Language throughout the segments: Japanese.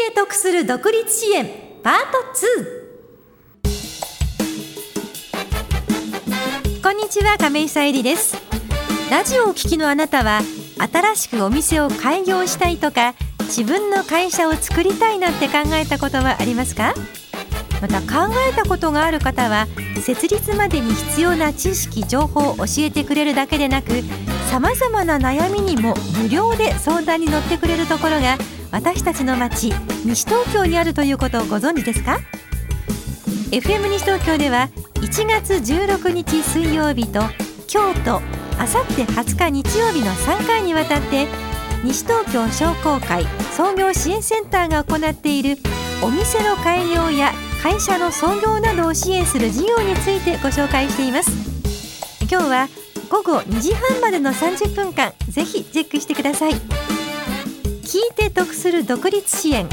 て得する独立支援パート2こんにちは亀井さゆりです。ラジオを聴きのあなたは新しくお店を開業したいとか自分の会社を作りたいなんて考えたことはありますか？また考えたことがある方は設立までに必要な知識情報を教えてくれるだけでなくさまざまな悩みにも無料で相談に乗ってくれるところが私たちの町西東京にあるということをご存知ですか？FM 西東京では1月16日水曜日と京都あさって20日日曜日の3回にわたって西東京商工会創業支援センターが行っているお店の開業や会社の創業などを支援する事業についてご紹介しています。今日は午後2時半までの30分間ぜひチェックしてください。聞いて得する独立支援。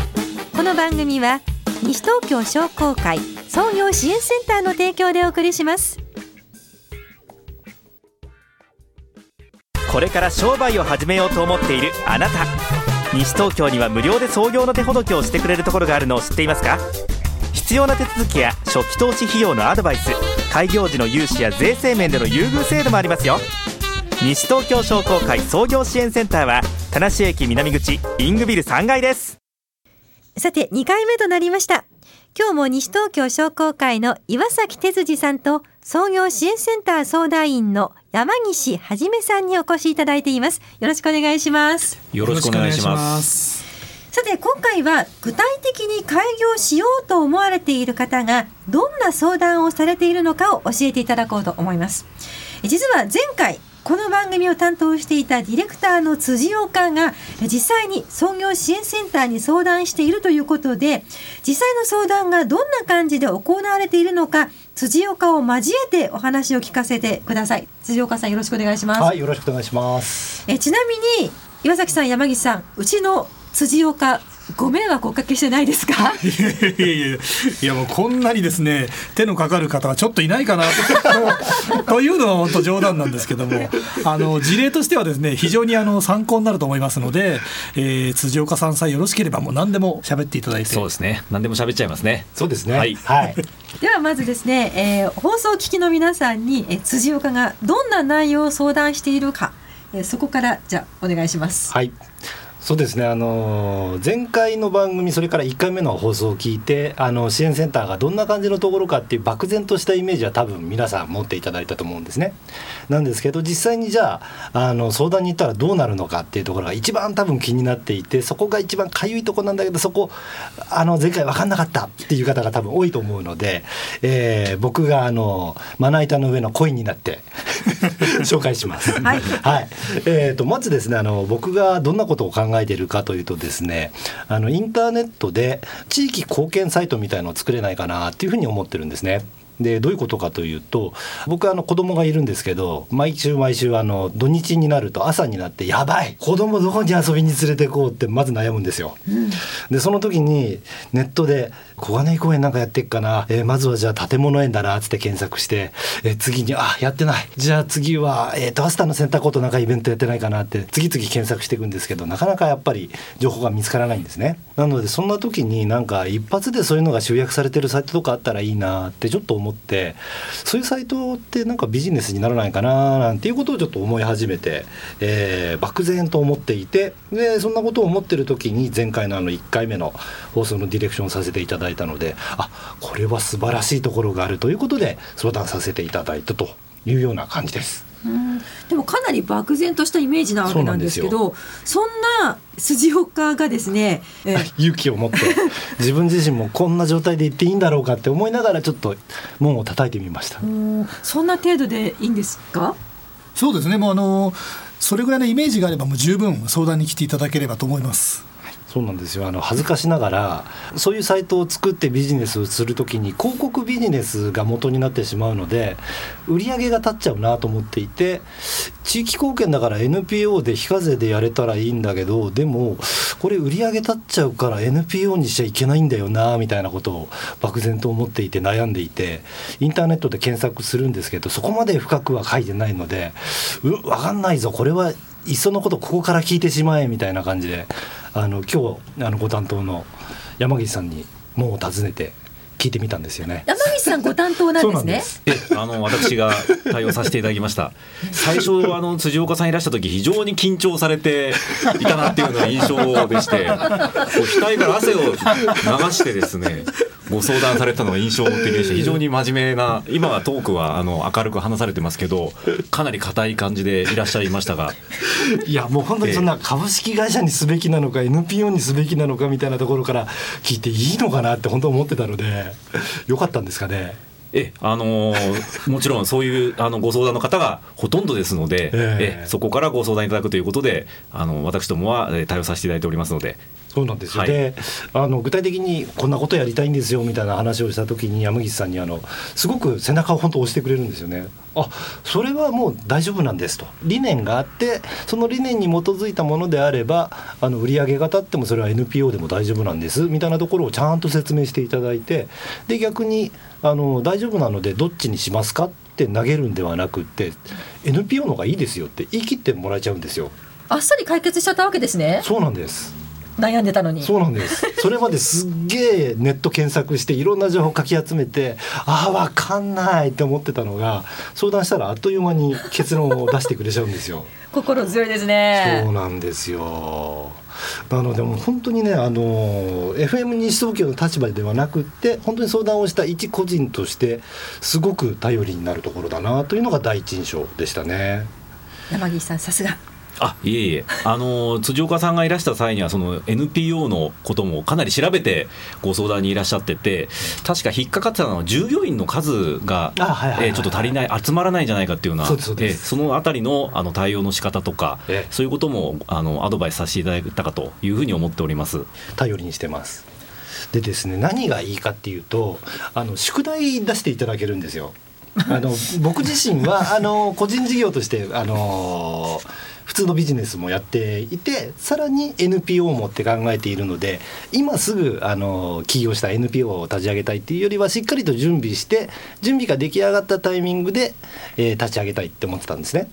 この番組は西東京商工会創業支援センターの提供でお送りします。これから商売を始めようと思っているあなた。西東京には無料で創業の手ほどきをしてくれるところがあるのを知っていますか？必要な手続きや初期投資費用のアドバイス開業時の融資や税制面での優遇制度もありますよ。西東京商工会創業支援センターは田無駅南口リングビル3階です。さて2回目となりました。今日も西東京商工会の岩崎哲司さんと創業支援センター相談員の山岸はじめさんにお越しいただいています。よろしくお願いします。よろしくお願いします。さて今回は具体的に開業しようと思われている方がどんな相談をされているのかを教えていただこうと思います。実は前回この番組を担当していたディレクターの辻岡が実際に創業支援センターに相談しているということで実際の相談がどんな感じで行われているのか辻岡を交えてお話を聞かせてください。辻岡さんよろしくお願いします。はいよろしくお願いします。えちなみに岩崎さん山岸さんうちの辻岡ご迷惑おかけしてないですか？いやいやいやいやもうこんなにですね手のかかる方はちょっといないかなと。というのは本当冗談なんですけどもあの事例としてはですね非常にあの参考になると思いますので、えー、辻岡さんさえよろしければもう何でも喋っていただいて。そうですね。何でも喋っちゃいますね。そうですね。はい、はい、ではまずですね、えー、放送聞きの皆さんに、えー、辻岡がどんな内容を相談しているか、えー、そこからじゃあお願いします。はいそうですねあの前回の番組それから1回目の放送を聞いてあの支援センターがどんな感じのところかっていう漠然としたイメージは多分皆さん持っていただいたと思うんですね。なんですけど実際にじゃああの相談に行ったらどうなるのかっていうところが一番多分気になっていてそこが一番かゆいところなんだけどそこあの前回分かんなかったっていう方が多分多いと思うので、えー、僕があのまな板の上のコインになって 紹介します。はい、はいえーと、とまずですねあの僕がどんなことを考えているかというとですねあのインターネットで地域貢献サイトみたいのを作れないかなっていうふうに思ってるんですね。でどういうことかというと僕はあの子供がいるんですけど毎週毎週あの土日になると朝になってやばい子供どこに遊びに連れてこうってまず悩むんですよ。うん、でその時にネットで小金井公園なんかやってっかな、えー、まずはじゃあ建物園だなっつって検索して、えー、次にあやってないじゃあ次は、えーと、アスターのセンターコートなんかイベントやってないかなって次々検索していくんですけどなかなかやっぱり情報が見つからないんですね。なのでそんな時になんか一発でそういうのが集約されてるサイトとかあったらいいなってちょっと思思ってそういうサイトってなんかビジネスにならないかななんていうことをちょっと思い始めて、えー、漠然と思っていてでそんなことを思ってる時に前回のあの1回目の放送のディレクションさせていただいたのであこれは素晴らしいところがあるということで相談させていただいたというような感じです。うん。でもかなり漠然としたイメージなわけなんですけどそんな筋岡がですね、えー、勇気を持って 自分自身もこんな状態で行っていいんだろうかって思いながらちょっと門を叩いてみました。そんな程度でいいんですか？そうですね。もうあのそれぐらいのイメージがあればもう十分相談に来ていただければと思いますそうなんですよ。あの恥ずかしながらそういうサイトを作ってビジネスをする時に広告ビジネスが元になってしまうので売り上げが立っちゃうなと思っていて地域貢献だから NPO で非課税でやれたらいいんだけどでもこれ売り上げ立っちゃうから NPO にしちゃいけないんだよなみたいなことを漠然と思っていて悩んでいてインターネットで検索するんですけどそこまで深くは書いてないのでう分かんないぞ。これはいっそのことここから聞いてしまえみたいな感じであの今日あのご担当の山岸さんに門を訪ねて聞いてみたんですよね。山岸さんご担当なんですね。えあの私が対応させていただきました最初あの辻岡さんいらした時非常に緊張されていたなっていうのが印象でしてこう額から汗を流してですねご相談されたのが印象的でした。非常に真面目な今はトークはあの明るく話されてますけどかなり硬い感じでいらっしゃいましたが。いやもう本当にそんな株式会社にすべきなのか NPO にすべきなのかみたいなところから聞いていいのかなって本当思ってたのでよかったんですかね。えあのーもちろんそういうあのご相談の方がほとんどですので、ええ。えそこからご相談いただくということであの私どもはえ対応させていただいておりますのでそうなんですよ、はいであの具体的にこんなことやりたいんですよみたいな話をした時に山岸さんにあのすごく背中を本当押してくれるんですよね。あそれはもう大丈夫なんですと理念があってその理念に基づいたものであればあの売上が立ってもそれは NPO でも大丈夫なんですみたいなところをちゃんと説明していただいてで逆にあの大丈夫なのでどっちにしますかって投げるんではなくって NPO の方がいいですよって言い切ってもらえちゃうんですよ。あっさり解決しちゃったわけですね。そうなんです悩んでたのに。そうなんです。それまですっげえネット検索していろんな情報かき集めて、ああわかんないって思ってたのが、相談したらあっという間に結論を出してくれちゃうんですよ。心強いですね。そうなんですよ。なのでもう本当にねあの FM 西東京の立場ではなくって本当に相談をした一個人としてすごく頼りになるところだなというのが第一印象でしたね。山岸さんさすが。あいえいえあの辻岡さんがいらした際にはその NPO のこともかなり調べてご相談にいらっしゃってて確か引っかかってたのは従業員の数があはいはいはいえーちょっと足りない集まらないんじゃないかっていうようなそえーそのあたりのあの対応の仕方とかええそういうこともあのアドバイスさせていただいたかというふうに思っております。頼りにしてます。でですね何がいいかっていうとあの宿題出していただけるんですよ。あの僕自身はあの個人事業としてあの普通のビジネスもやっていてさらに NPO もって考えているので今すぐあの起業した NPO を立ち上げたいっていうよりはしっかりと準備して準備が出来上がったタイミングで、えー立ち上げたいって思ってたんですね。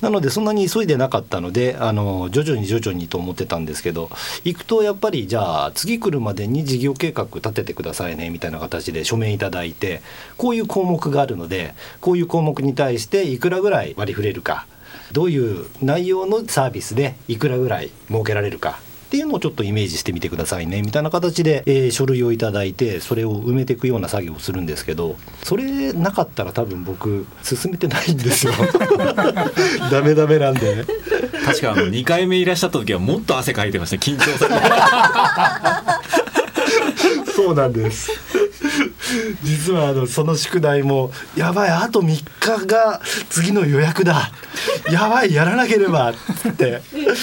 なのでそんなに急いでなかったのであの徐々に徐々にと思ってたんですけど行くとやっぱりじゃあ次来るまでに事業計画立ててくださいねみたいな形で書面いただいてこういう項目があるのでこういう項目に対していくらぐらい割り振れるかどういう内容のサービスでいくらぐらい設けられるかっていうのをちょっとイメージしてみてくださいねみたいな形で、えー書類をいただいてそれを埋めていくような作業をするんですけどそれなかったら多分僕進めてないんですよ。ダメダメなんで。確かあの2回目いらっしゃった時はもっと汗かいてました緊張されて。そうなんです 実はあのその宿題もやばいあと3日が次の予約だ。やばいやらなければ。って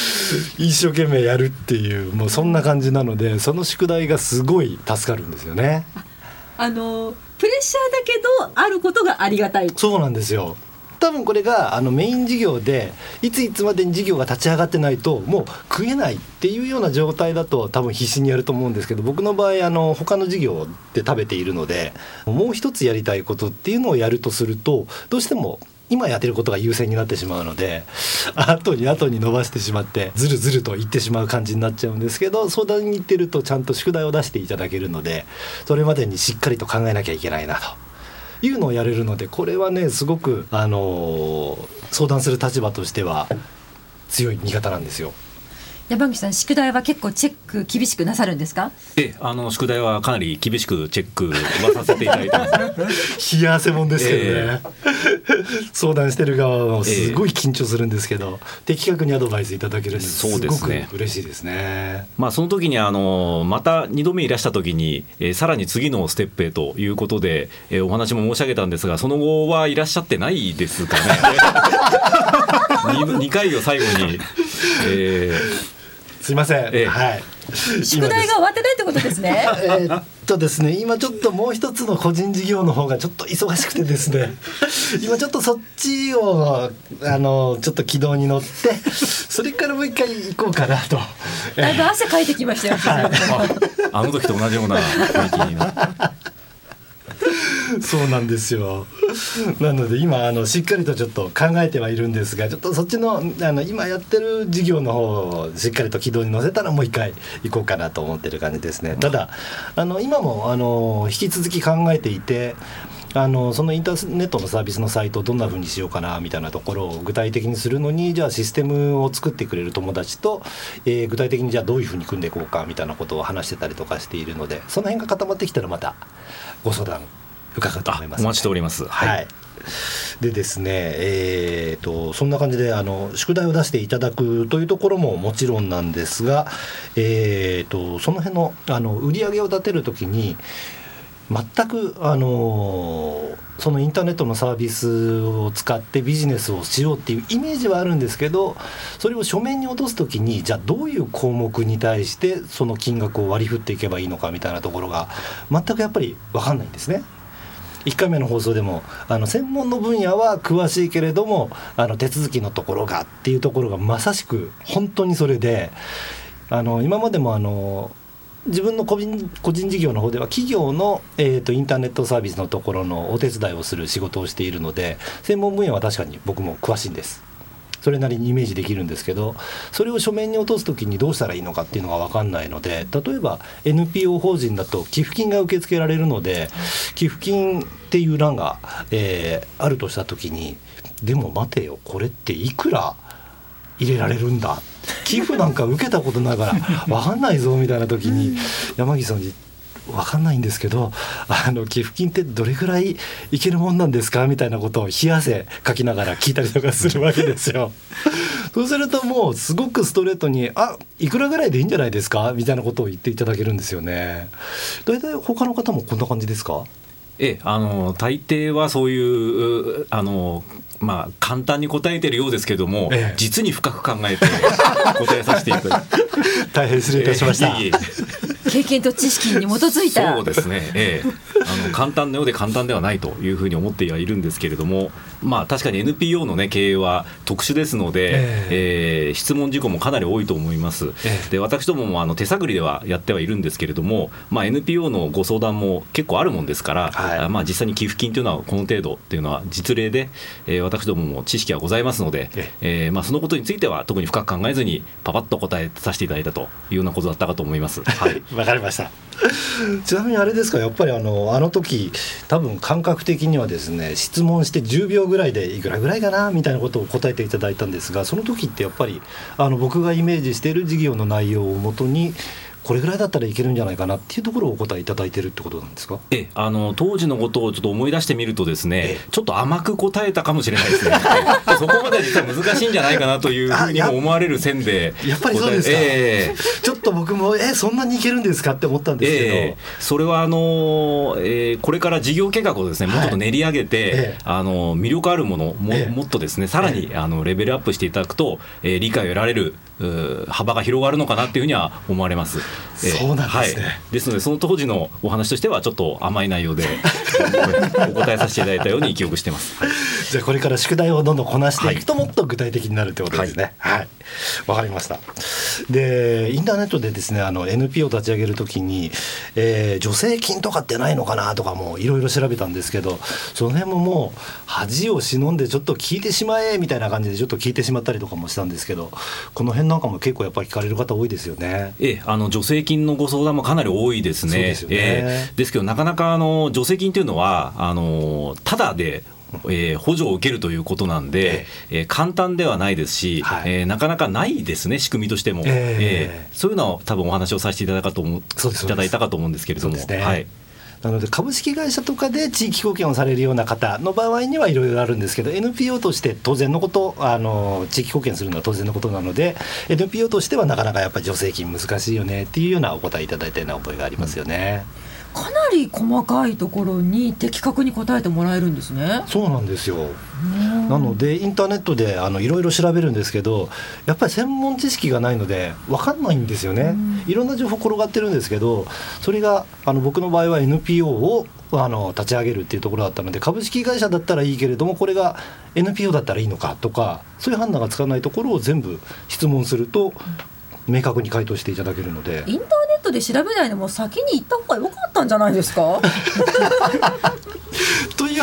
一生懸命やるっていうもうそんな感じなのでその宿題がすごい助かるんですよね。あのプレッシャーだけどあることがありがたい。そうなんですよ多分これがあのメイン事業でいついつまでに事業が立ち上がってないともう食えないっていうような状態だと多分必死にやると思うんですけど僕の場合あの他の事業で食べているのでもう一つやりたいことっていうのをやるとするとどうしても今やってることが優先になってしまうので後に後に伸ばしてしまってずるずると言ってしまう感じになっちゃうんですけど相談に行ってるとちゃんと宿題を出していただけるのでそれまでにしっかりと考えなきゃいけないなと。いうのをやれるのでこれはねすごく、あの相談する立場としては強い味方なんですよ。山岸さん宿題は結構チェック厳しくなさるんですか？えあの宿題はかなり厳しくチェックはさせていただいてます。冷や汗もんですけどね、え相談してる側はすごい緊張するんですけど、的確にアドバイスいただけるんですそうですね。ごく嬉しいですね。まあ、その時にあのまた2度目いらした時に、えーさらに次のステップへということで、えーお話も申し上げたんですがその後はいらっしゃってないですかね。2, 回を最後に、えすいません、ええはい宿題が終わってないってことですね。えーっとですね今ちょっともう一つの個人事業の方がちょっと忙しくてですね 今ちょっとそっちをあのちょっと軌道に乗ってそれからもう一回行こうかなと。だいぶ汗かいてきましたよ。ーああの時と同じような雰囲気にな そうなんですよ。なので今あのしっかりとちょっと考えてはいるんですが、ちょっとそっちのあの今やってる事業の方をしっかりと軌道に乗せたらもう一回行こうかなと思ってる感じですね。ただあの今もあの引き続き考えていて。あのそのインターネットのサービスのサイトをどんなふうにしようかなみたいなところを具体的にするのにじゃあシステムを作ってくれる友達と、えー、具体的にじゃあどういうふうに組んでいこうかみたいなことを話してたりとかしているのでその辺が固まってきたらまたご相談伺うと思います。お待ちしております。はい、はい。でですね、えーと、そんな感じであの宿題を出していただくというところももちろんなんですが、えーと、その辺のあの売り上げを立てるときに全くあのそのインターネットのサービスを使ってビジネスをしようっていうイメージはあるんですけどそれを書面に落とす時にじゃあどういう項目に対してその金額を割り振っていけばいいのかみたいなところが全くやっぱり分かんないんですね。1回目の放送でもあの専門の分野は詳しいけれどもあの手続きのところがっていうところがまさしく本当にそれであの今までもあの自分の個人個人事業の方では企業の、えーと、インターネットサービスのところのお手伝いをする仕事をしているので専門分野は確かに僕も詳しいんです。それなりにイメージできるんですけどそれを書面に落とす時にどうしたらいいのかっていうのが分かんないので例えば NPO 法人だと寄付金が受け付けられるので寄付金っていう欄が、えー、あるとした時にでも待てよこれっていくら入れられるんだ寄付なんか受けたことないから 分かんないぞみたいな時に山岸さんに分かんないんですけどあの寄付金ってどれぐらいいけるもんなんですかみたいなことを冷や汗かきながら聞いたりとかするわけですよ。そうするともうすごくストレートに「あいくらぐらいでいいんじゃないですか?」みたいなことを言っていただけるんですよね。大体他の方もこんな感じですか？ええ、あの大抵はそういうあのまあ簡単に答えてるようですけども、ええ、実に深く考えて答えさせていただ 大変失礼いたしました。えい経験と知識に基づいた。そうですね、ええ、あの簡単なようで簡単ではないというふうに思ってはいるんですけれどもまあ確かに NPO の、ね、経営は特殊ですので、えー、えー、質問事項もかなり多いと思います、えー、で私どももあの手探りではやってはいるんですけれども、まあ、NPO のご相談も結構あるもんですから、はい、まあ、実際に寄付金というのはこの程度というのは実例で、えー、私どもも知識はございますので、え。えー、まあ、そのことについては特に深く考えずにパパッと答えさせていただいたというようなことだったかと思います。はい、わかりました。ちなみにあれですかやっぱりあのあの時多分感覚的にはですね質問して10秒ぐらいでいくらぐらいかなみたいなことを答えていただいたんですがその時ってやっぱりあの僕がイメージしている事業の内容をもとにこれぐらいだったらいけるんじゃないかなっていうところをお答えいただいてるってことなんですか？えあの当時のことをちょっと思い出してみるとですねちょっと甘く答えたかもしれないですね。そこまで実は難しいんじゃないかなというふうにも思われる線でやっぱりそうですか、えー、ちょっと僕もえそんなにいけるんですかって思ったんですけど、えー、それはあの、えー、これから事業計画をですねもうちょっと練り上げて、はい、あの魅力あるものも,、もっとですねさらに、あのレベルアップしていただくと、えー、理解を得られる幅が広がるのかなっていうふうには思われます。そうなんですね、はい、ですのでその当時のお話としてはちょっと甘い内容で お答えさせていただいたように記憶してます。じゃあこれから宿題をどんどんこなしていくともっと具体的になるってことですね。はい、わ、はい、かりました。でインターネットでですねあの NPO を立ち上げるときに、えー、助成金とかってないのかなとかもいろいろ調べたんですけどその辺ももう恥を忍んでちょっと聞いてしまえみたいな感じでちょっと聞いてしまったりとかもしたんですけどこの辺なんかも結構やっぱり聞かれる方多いですよね。ええ、あの助成金のご相談もかなり多いですね。ですね。えー、ですけどなかなかあの助成金というのはあのただでえー、補助を受けるということなんで、えー、簡単ではないですし、はい、えー、なかなかないですね仕組みとしても、えー、そういうのは多分お話をさせていただいたかと思いただいたかと思うんですけれども。ね、はいなので株式会社とかで地域貢献をされるような方の場合にはいろいろあるんですけど NPO として当然のことあの地域貢献するのは当然のことなので NPO としてはなかなかやっぱり助成金難しいよねっていうようなお答えいただいたような覚えがありますよね。うんかなり細かいところに的確に答えてもらえるんですね。そうなんですよ。なのでインターネットであのいろいろ調べるんですけど、やっぱり専門知識がないのでわかんないんですよね。いろんな情報転がってるんですけど、それがあの僕の場合は NPO をあの立ち上げるっていうところだったので株式会社だったらいいけれどもこれが NPO だったらいいのかとかそういう判断がつかないところを全部質問すると明確に回答していただけるので。インターネットで調べないのも先に行った方が良かったんじゃないですか？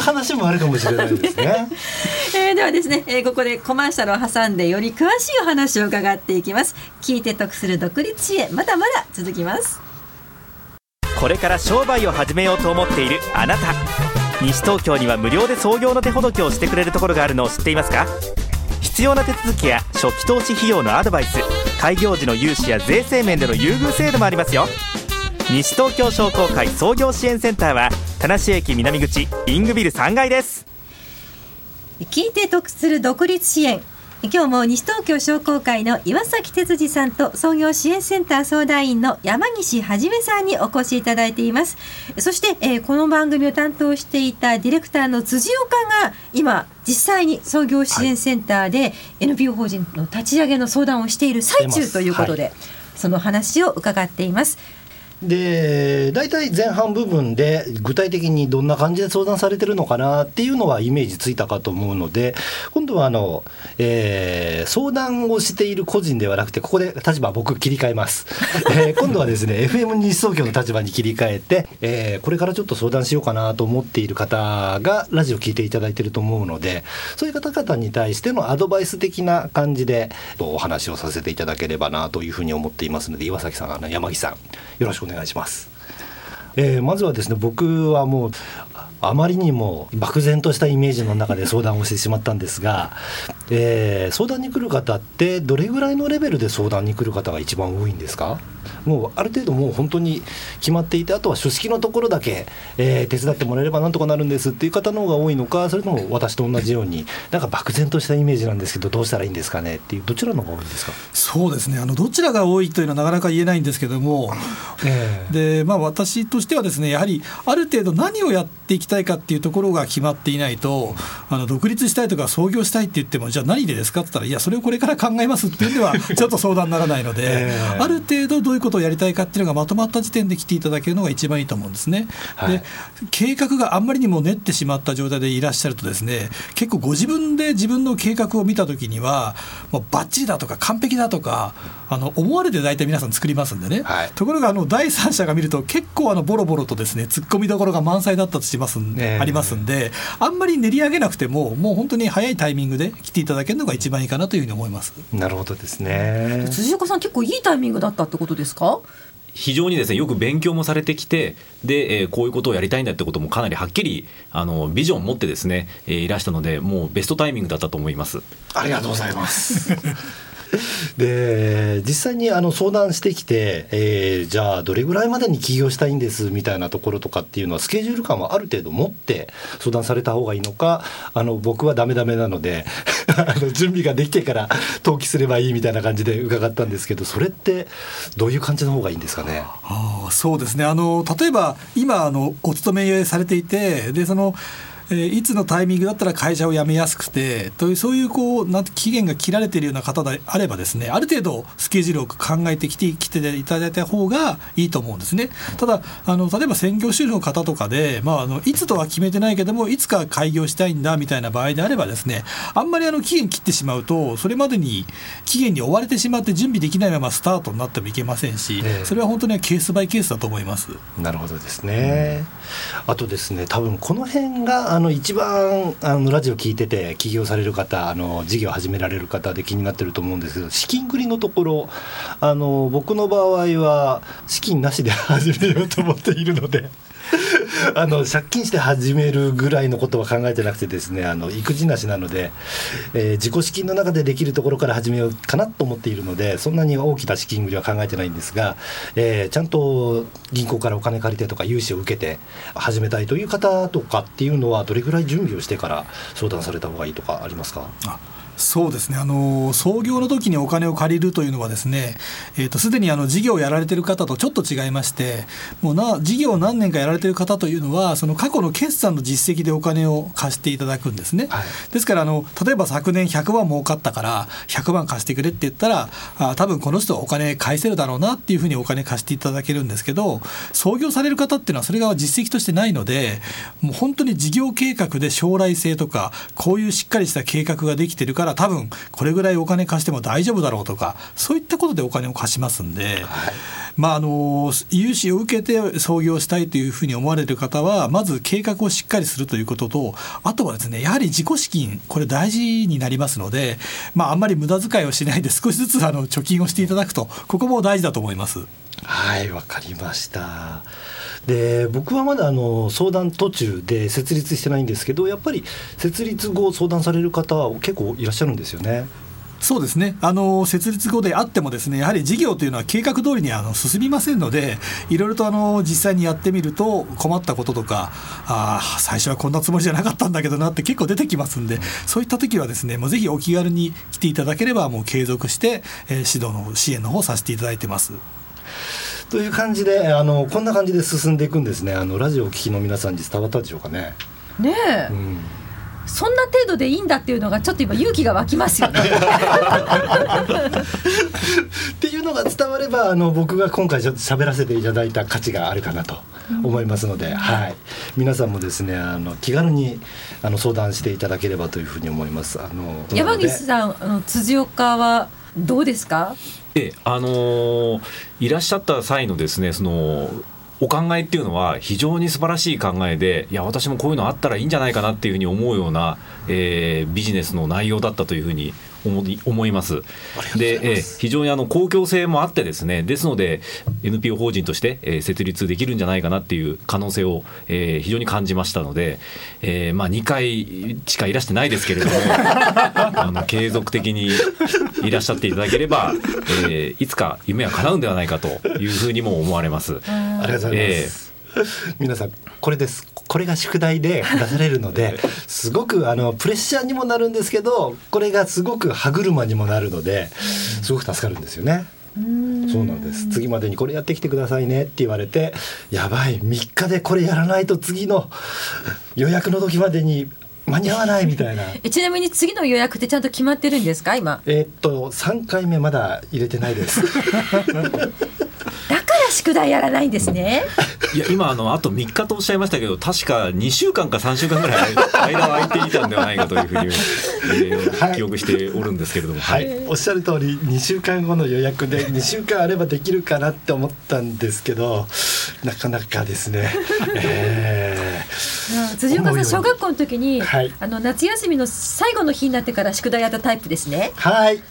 話もあるかもしれないですね。えー、ではですね、えー、ここでコマーシャルを挟んでより詳しいお話を伺っていきます。聞いて得する独立支援まだまだ続きます。これから商売を始めようと思っているあなた。西東京には無料で創業の手ほどきをしてくれるところがあるのを知っていますか？必要な手続きや初期投資費用のアドバイス開業時の融資や税制面での優遇制度もありますよ西東京商工会創業支援センターは田無駅南口イングビル3階です。聞いて得する独立支援。今日も西東京商工会の岩崎哲司さんと創業支援センター相談員の山岸はじめさんにお越しいただいています。そして、えー、この番組を担当していたディレクターの辻岡が今実際に創業支援センターで NPO 法人の立ち上げの相談をしている最中ということで、はい、その話を伺っていますで大体前半部分で具体的にどんな感じで相談されてるのかなっていうのはイメージついたかと思うので今度はあの、えー、相談をしている個人ではなくてここで立場僕切り替えます、えー、今度はですね FM 西東京の立場に切り替えて、えー、これからちょっと相談しようかなと思っている方がラジオ聞いていただいてると思うのでそういう方々に対してのアドバイス的な感じでお話をさせていただければなというふうに思っていますので岩崎さんあの山木さんよろしくお願いします。えー、まずはですね僕はもうあまりにも漠然としたイメージの中で相談をしてしまったんですが、えー、相談に来る方ってどれぐらいのレベルで相談に来る方が一番多いんですか？もうある程度もう本当に決まっていてあとは書式のところだけ、えー、手伝ってもらえればなんとかなるんですっていう方の方が多いのかそれとも私と同じようになんか漠然としたイメージなんですけどどうしたらいいんですかねっていうどちらの方が多いんですか？そうですね。あのどちらが多いというのはなかなか言えないんですけども、えー、でまあ、私としてはですねやはりある程度何をやっていきたいかっていうところが決まっていないとあの独立したいとか創業したいって言ってもじゃあ何でですかって言ったらいやそれをこれから考えますっていうんでは ちょっと相談にならないので、えー、ある程度どういうことをやりたいかっていうのがまとまった時点で来ていただけるのが一番いいと思うんですね。はい、で計画があんまりにも練ってしまった状態でいらっしゃるとですね結構ご自分で自分の計画を見た時にはもうバッチリだとか完璧だとかあの思われて大体皆さん作りますんでね、はい、ところがあの第三者が見ると結構あのボロボロとですね突っ込みどころが満載だったとしますん、ね、ありますんであんまり練り上げなくてももう本当に早いタイミングで来ていただけるのが一番いいかなというふうに思います。なるほどですね。辻岡さん結構いいタイミングだったってことですか？非常にですねよく勉強もされてきてで、えー、こういうことをやりたいんだってこともかなりはっきりあのビジョンを持ってですね、えー、いらしたのでもうベストタイミングだったと思います。ありがとうございます で実際にあの相談してきて、えー、じゃあどれぐらいまでに起業したいんですみたいなところとかっていうのはスケジュール感はある程度持って相談された方がいいのかあの僕はダメダメなので あの準備ができてから登記すればいいみたいな感じで伺ったんですけどそれってどういう感じの方がいいんですかね？あそうですね。あの例えば今あのお勤めされていてでそのえー、いつのタイミングだったら会社を辞めやすくてというそういうこうなん期限が切られているような方であればですねある程度スケジュールを考えてきてきていただいた方がいいと思うんですね。ただあの例えば専業主婦の方とかで、まあ、あのいつとは決めてないけどもいつか開業したいんだみたいな場合であればですねあんまりあの期限切ってしまうとそれまでに期限に追われてしまって準備できないままスタートになってもいけませんし、それは本当にケースバイケースだと思います。なるほどですね、うん、あとですね多分この辺があの一番あのラジオ聞いてて起業される方あの事業始められる方で気になってると思うんですけど資金繰りのところあの僕の場合は資金なしで始めようと思っているので あの借金して始めるぐらいのことは考えてなくてですねあの育児なしなので、えー、自己資金の中でできるところから始めようかなと思っているのでそんなに大きな資金繰りは考えてないんですが、えー、ちゃんと銀行からお金借りてとか融資を受けて始めたいという方とかっていうのはどれぐらい準備をしてから相談された方がいいとかありますか？そうですね。あの創業の時にお金を借りるというのはですねすで、えーと、にあの事業をやられてる方とちょっと違いましてもうな事業を何年かやられてる方というのはその過去の決算の実績でお金を貸していただくんですね、はい、ですからあの例えば昨年100万儲かったから100万貸してくれって言ったらあ多分この人はお金返せるだろうなっていうふうにお金貸していただけるんですけど創業される方っていうのはそれが実績としてないのでもう本当に事業計画で将来性とかこういうしっかりした計画ができてるからら多分これぐらいお金貸しても大丈夫だろうとかそういったことでお金を貸しますんで、まあ、あの融資を受けて創業したいというふうに思われる方はまず計画をしっかりするということとあとはですねやはり自己資金これ大事になりますので、まあ、あんまり無駄遣いをしないで少しずつあの貯金をしていただくとここも大事だと思います。はいわかりましたで僕はまだあの相談途中で設立してないんですけどやっぱり設立後相談される方は結構いらっしゃるんですよね。そうですねあの設立後であってもですねやはり事業というのは計画通りにあの進みませんのでいろいろとあの実際にやってみると困ったこととかあ最初はこんなつもりじゃなかったんだけどなって結構出てきますんでそういった時はですねもうぜひお気軽に来ていただければもう継続して、えー、指導の支援の方させていただいてます。という感じであのこんな感じで進んでいくんですねあのラジオを聴きの皆さんに伝わったでしょうかね。ねえ、うんそんな程度でいいんだっていうのがちょっと今勇気が湧きますよね。っていうのが伝わればあの僕が今回ちょっと喋らせていただいた価値があるかなと思いますので、うん、はい、皆さんもですねあの気軽にあの相談していただければというふうに思います。あの山岸さんあの辻岡はどうですか？えあのー、いらっしゃった際のですねそのお考えっていうのは非常に素晴らしい考えでいや私もこういうのあったらいいんじゃないかなっていうふうに思うような、えー、ビジネスの内容だったというふうに思います。で、えー、非常にあの公共性もあってですねですので NPO 法人として、えー、設立できるんじゃないかなっていう可能性を、えー、非常に感じましたので、えー、まあ2回しかいらしてないですけれども あの継続的にいらっしゃっていただければ、えー、いつか夢は叶うんではないかというふうにも思われます。ありがとうございます、えー皆さんこれですこれが宿題で 出されるのですごくあのプレッシャーにもなるんですけどこれがすごく歯車にもなるのですごく助かるんですよね。そうなんです。次までにこれやってきてくださいねって言われてやばい3日でこれやらないと次の 予約の時までに間に合わないみたいな。ちなみに次の予約ってちゃんと決まってるんですか今？えー、っと3回目まだ入れてないです宿題やらないんですね。いや今あのあと3日とおっしゃいましたけど確か2週間か3週間ぐらい間は空いていたんではないかというふうに、えー、記憶しておるんですけれども、はい、はい、おっしゃる通り2週間後の予約で2週間あればできるかなって思ったんですけどなかなかですね。えー、辻岡さん小学校の時に、はい、あの夏休みの最後の日になってから宿題やったタイプですね。はい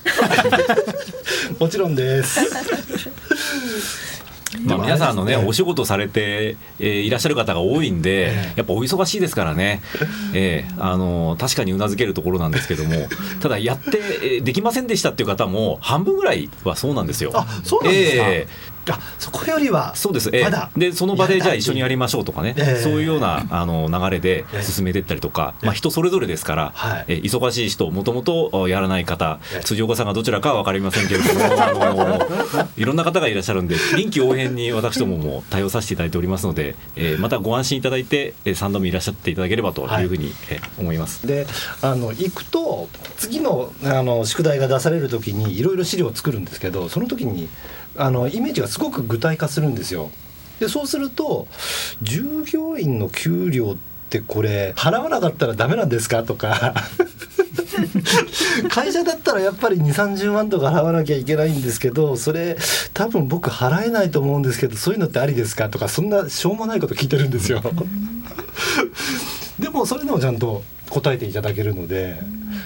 もちろんです。まあ、皆さんのね、お仕事されて、えー、いらっしゃる方が多いんで、やっぱお忙しいですからね、えー、あの確かにうなずけるところなんですけども、ただ、やってできませんでしたっていう方も、半分ぐらいはそうなんですよ。あそうなんですか、えーあそこよりはそうです、えー、でその場でじゃあ一緒にやりましょうとかね、えー、そういうようなあの流れで進めていったりとか、えー、まあ、人それぞれですから、えー、忙しい人もともとやらない方、辻岡さんがどちらかは分かりませんけれども あのいろんな方がいらっしゃるんで臨機応変に私どもも対応させていただいておりますので、えー、またご安心いただいて3度目いらっしゃっていただければというふうに、え思います。であの行くと次のあの宿題が出される時にいろいろ資料を作るんですけどその時にあのイメージがすごく具体化するんですよ。でそうすると従業員の給料ってこれ払わなかったらダメなんですか？とか 会社だったらやっぱり2 3 0万とか払わなきゃいけないんですけどそれ多分僕払えないと思うんですけどそういうのってありですか？とかそんなしょうもないこと聞いてるんですよ。でもそれでもちゃんと答えていただけるので、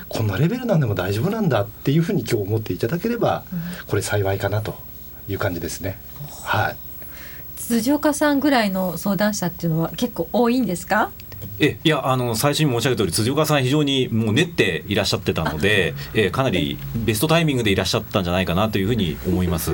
こんなレベルなんでも大丈夫なんだっていうふうに今日思っていただければこれ幸いかなという感じですね。はい。辻岡さんぐらいの相談者っていうのは結構多いんですか？えいやあの最初に申し上げた通り辻岡さん非常にもう練っていらっしゃってたので、えかなりベストタイミングでいらっしゃったんじゃないかなというふうに思います。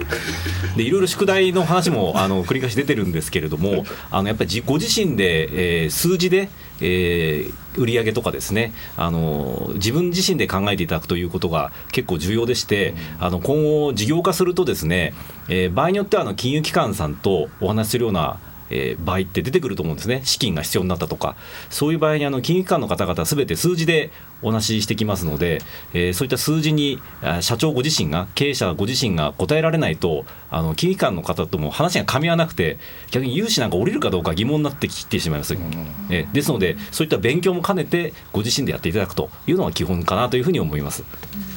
でいろいろ宿題の話もあの繰り返し出てるんですけれどもあのやっぱりご自身で、えー、数字で、えー、売上とかですねあの自分自身で考えていただくということが結構重要でして、あの今後事業化するとですね、えー、場合によってはあの金融機関さんとお話しするようなえー場合って出てくると思うんですね。資金が必要になったとか。そういう場合にあの金融機関の方々すべて数字でお話ししてきますので、えーそういった数字にあ社長ご自身が経営者ご自身が答えられないとあの金融機関の方とも話が噛み合わなくて逆に融資なんか降りるかどうか疑問になってきてしまいます、えーですのでそういった勉強も兼ねてご自身でやっていただくというのが基本かなというふうに思います。でも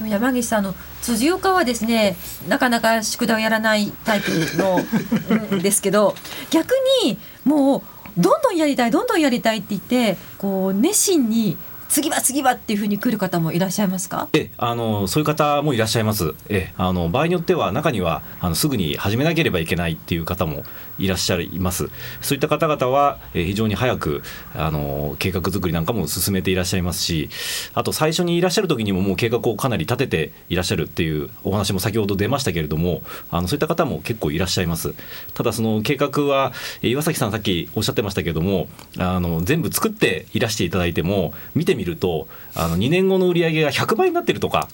山岸さんの辻岡はですねなかなか宿題をやらないタイプのですけど逆にもうどんどんやりたいどんどんやりたいって言ってこう熱心に次は次はっていうふうに来る方もいらっしゃいますか？えあのそういう方もいらっしゃいます。えあの場合によっては中にはあのすぐに始めなければいけないっていう方もいらっしゃいます。そういった方々は、え非常に早くあの計画作りなんかも進めていらっしゃいますし、あと最初にいらっしゃる時にももう計画をかなり立てていらっしゃるっていうお話も先ほど出ましたけれども、あのそういった方も結構いらっしゃいます。ただその計画はえ岩崎さんさっきおっしゃってましたけれども、あの全部作っていらしていただいても見てみるとあの2年後の売り上げが100倍になってるとか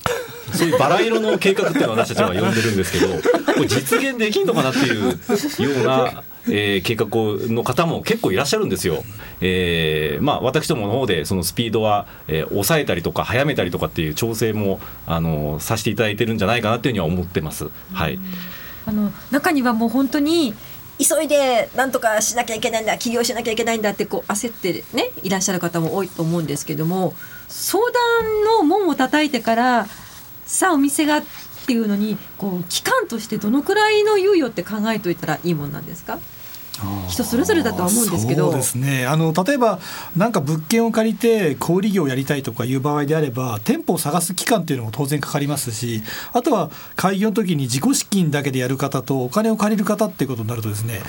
そういうバラ色の計画っていうのを私たちは呼んでるんですけどこれ実現できんのかなっていうような。えー計画の方も結構いらっしゃるんですよ。えーまあ、私どもの方でそのスピードは、えー抑えたりとか早めたりとかっていう調整もあのさせていただいてるんじゃないかなっていうふうには思ってます。はい。あの中にはもう本当に急いでなんとかしなきゃいけないんだ起業しなきゃいけないんだってこう焦ってねいらっしゃる方も多いと思うんですけども相談の門を叩いてからさあお店がっていうのにこう期間としてどのくらいの猶予って考えといたらいいもんなんですか？人それぞれだとは思うんですけど。そうですね。あの例えばなんか物件を借りて小売業をやりたいとかいう場合であれば店舗を探す期間っていうのも当然かかりますしあとは開業の時に自己資金だけでやる方とお金を借りる方っていうことになるとですね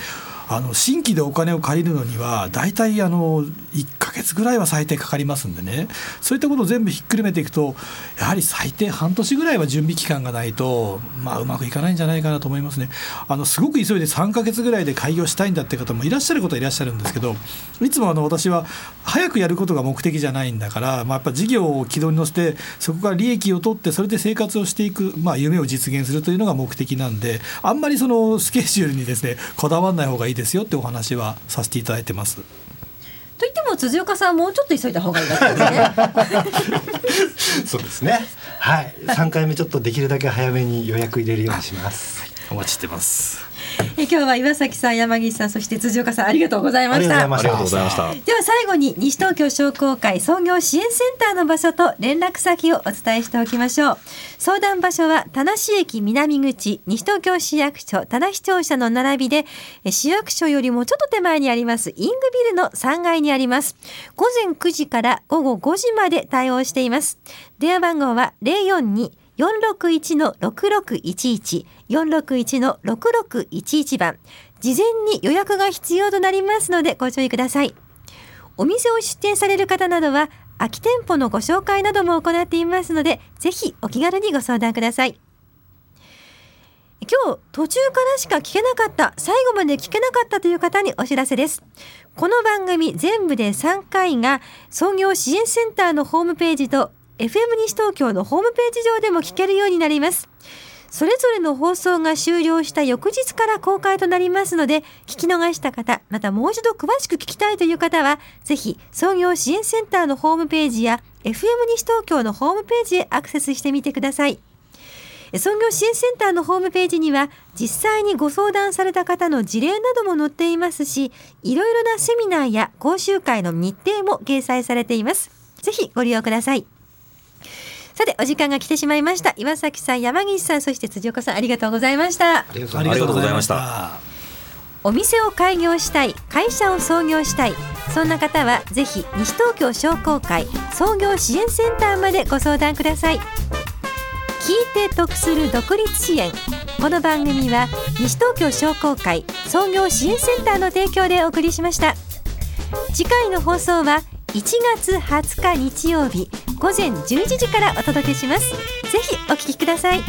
あの新規でお金を借りるのには大体あの1ヶ月ぐらいは最低かかりますんでね。そういったことを全部ひっくるめていくとやはり最低半年ぐらいは準備期間がないと、まあ、うまくいかないんじゃないかなと思いますね。あのすごく急いで3ヶ月ぐらいで開業したいんだって方もいらっしゃることはいらっしゃるんですけどいつもあの私は早くやることが目的じゃないんだから、まあ、やっぱ事業を軌道に乗せてそこから利益を取ってそれで生活をしていく、まあ、夢を実現するというのが目的なんであんまりそのスケジュールにですねこだわらない方がいいですよってお話はさせていただいてます。といっても辻岡さんはもうちょっと急いだ方がいいですね そうですね。はい。三回目ちょっとできるだけ早めに予約入れるようにします。お待ちしてます。え今日は岩崎さん山岸さんそして辻岡さんありがとうございました。ありがとうございました。では最後に西東京商工会創業支援センターの場所と連絡先をお伝えしておきましょう。相談場所は田無駅南口西東京市役所田無庁舎の並びでえ市役所よりもちょっと手前にありますイングビルの3階にあります。午前9時から午後5時まで対応しています。電話番号は042 461-6611 461-6611番。事前に予約が必要となりますのでご注意ください。お店を出店される方などは空き店舗のご紹介なども行っていますのでぜひお気軽にご相談ください。今日途中からしか聞けなかった最後まで聞けなかったという方にお知らせです。この番組全部で3回が創業支援センターのホームページと FM 西東京のホームページ上でも聞けるようになります。それぞれの放送が終了した翌日から公開となりますので聞き逃した方またもう一度詳しく聞きたいという方はぜひ創業支援センターのホームページや FM 西東京のホームページへアクセスしてみてください。創業支援センターのホームページには実際にご相談された方の事例なども載っていますしいろいろなセミナーや講習会の日程も掲載されています。ぜひご利用ください。さてお時間が来てしまいました。岩崎さん山岸さんそして辻岡さんありがとうございました。ありがとうございました。お店を開業したい会社を創業したいそんな方はぜひ西東京商工会創業支援センターまでご相談ください。聞いて得する独立支援。この番組は西東京商工会創業支援センターの提供でお送りしました。次回の放送は1月20日日曜日午前11時からお届けします。ぜひお聞きください。